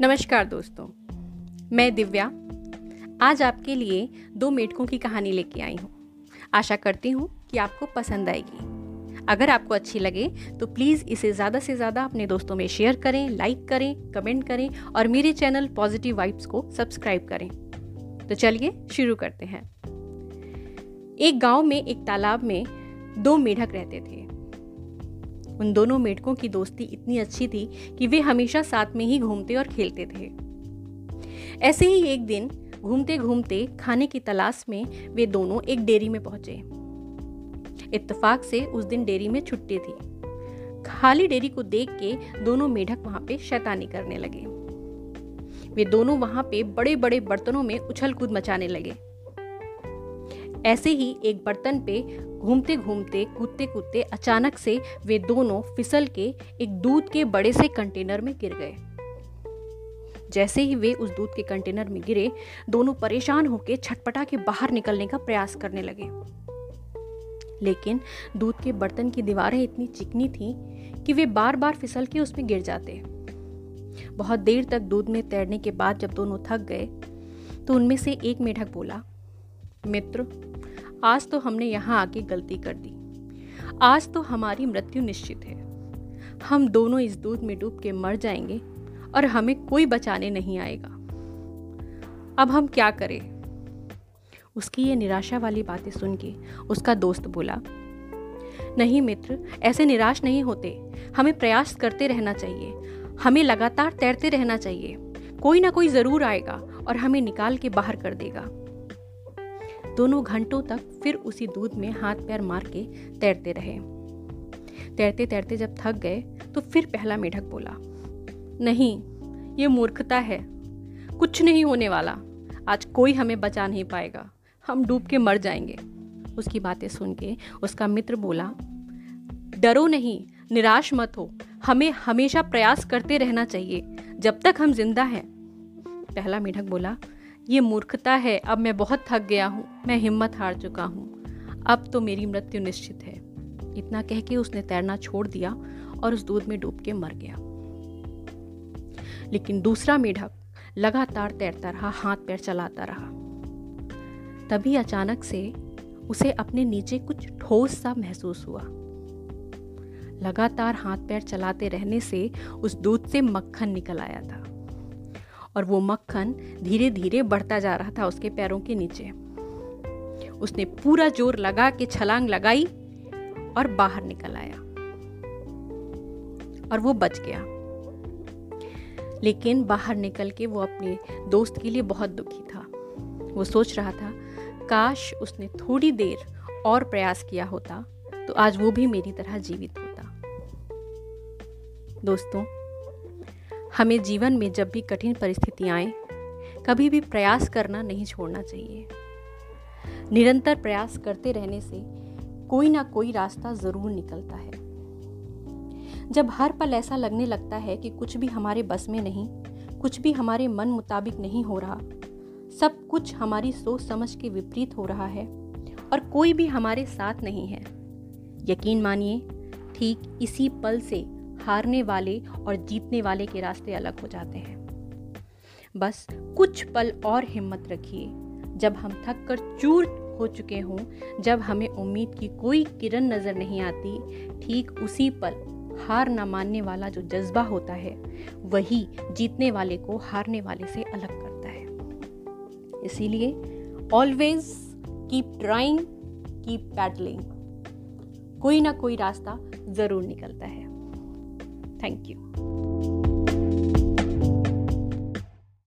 नमस्कार दोस्तों, मैं दिव्या। आज आपके लिए दो मेढकों की कहानी लेके आई हूँ। आशा करती हूँ कि आपको पसंद आएगी। अगर आपको अच्छी लगे तो प्लीज़ इसे ज़्यादा से ज़्यादा अपने दोस्तों में शेयर करें, लाइक करें, कमेंट करें और मेरे चैनल पॉजिटिव वाइब्स को सब्सक्राइब करें। तो चलिए शुरू करते हैं। एक गाँव में, एक तालाब में दो मेढक रहते थे। उन दोनों मेढकों की दोस्ती इतनी अच्छी थी कि वे हमेशा साथ में ही घूमते और खेलते थे। ऐसे ही एक दिन घूमते घूमते खाने की तलाश में वे दोनों एक डेयरी में पहुँचे। इत्तेफाक से उस दिन डेयरी में छुट्टी थी। खाली डेयरी को देख के दोनों मेढक वहाँ पे शैतानी करने लगे। वे दोनों वहाँ पे बड़े बड़े बर्तनों में उछल कूद मचाने लगे। ऐसे ही एक बर्तन पे घूमते घूमते, कूदते कूदते अचानक से वे दोनों फिसल के एक दूध के बड़े से कंटेनर में गिर गए। जैसे ही वे उस दूध के कंटेनर में गिरे, दोनों परेशान होकर छटपटा के बाहर निकलने का प्रयास करने लगे। लेकिन दूध के बर्तन की दीवारें इतनी चिकनी थी कि वे बार बार फिसल के उसमें गिर जाते। बहुत देर तक दूध में तैरने के बाद जब दोनों थक गए तो उनमें से एक मेढक बोला, मित्र आज तो हमने यहाँ आके गलती कर दी। आज तो हमारी मृत्यु निश्चित है। हम दोनों इस दूध में डूब के मर जाएँगे और हमें कोई बचाने नहीं आएगा। अब हम क्या करें? उसकी ये निराशा वाली बातें सुन के उसका दोस्त बोला, नहीं मित्र, ऐसे निराश नहीं होते। हमें प्रयास करते रहना चाहिए। हमें लगातार तैरते रहना चाहिए। कोई ना कोई ज़रूर आएगा और हमें निकाल के बाहर कर देगा। दोनों घंटों तक फिर उसी दूध में हाथ पैर मार के तैरते रहे। तैरते तैरते जब थक गए तो फिर पहला मेढक बोला, नहीं, ये मूर्खता है। कुछ नहीं होने वाला। आज कोई हमें बचा नहीं पाएगा। हम डूब के मर जाएँगे। उसकी बातें सुन के उसका मित्र बोला, डरो नहीं, निराश मत हो। हमें हमेशा प्रयास करते रहना चाहिए, जब तक हम ज़िंदा हैं। पहला मेढक बोला ये मूर्खता है, अब मैं बहुत थक गया हूँ, मैं हिम्मत हार चुका हूँ। अब तो मेरी मृत्यु निश्चित है। इतना कह के उसने तैरना छोड़ दिया और उस दूध में डूब के मर गया। लेकिन दूसरा मेढक लगातार तैरता रहा, हाथ पैर चलाता रहा। तभी अचानक से उसे अपने नीचे कुछ ठोस सा महसूस हुआ। लगातार हाथ पैर चलाते रहने से उस दूध से मक्खन निकल आया था। और वो मक्खन धीरे धीरे बढ़ता जा रहा था उसके पैरों के नीचे। उसने पूरा ज़ोर लगा के छलांग लगाई और बाहर निकल आया। और वो बच गया। लेकिन बाहर निकल के वो अपने दोस्त के लिए बहुत दुखी था। वो सोच रहा था, काश उसने थोड़ी देर और प्रयास किया होता तो आज वो भी मेरी तरह जीवित होता। दोस्तों हमें जीवन में जब भी कठिन परिस्थितियाँ आए, कभी भी प्रयास करना नहीं छोड़ना चाहिए। निरंतर प्रयास करते रहने से कोई ना कोई रास्ता ज़रूर निकलता है। जब हर पल ऐसा लगने लगता है कि कुछ भी हमारे बस में नहीं, कुछ भी हमारे मन मुताबिक नहीं हो रहा, सब कुछ हमारी सोच समझ के विपरीत हो रहा है और कोई भी हमारे साथ नहीं है। यकीन मानिए, ठीक इसी पल से हारने वाले और जीतने वाले के रास्ते अलग हो जाते हैं। बस कुछ पल और हिम्मत रखिए। जब हम थक कर चूर हो चुके हों, जब हमें उम्मीद की कोई किरण नज़र नहीं आती, ठीक उसी पल हार ना मानने वाला जो जज्बा होता है, वही जीतने वाले को हारने वाले से अलग करता है। इसीलिए always keep trying keep paddling कोई ना कोई रास्ता ज़रूर निकलता है। Thank you.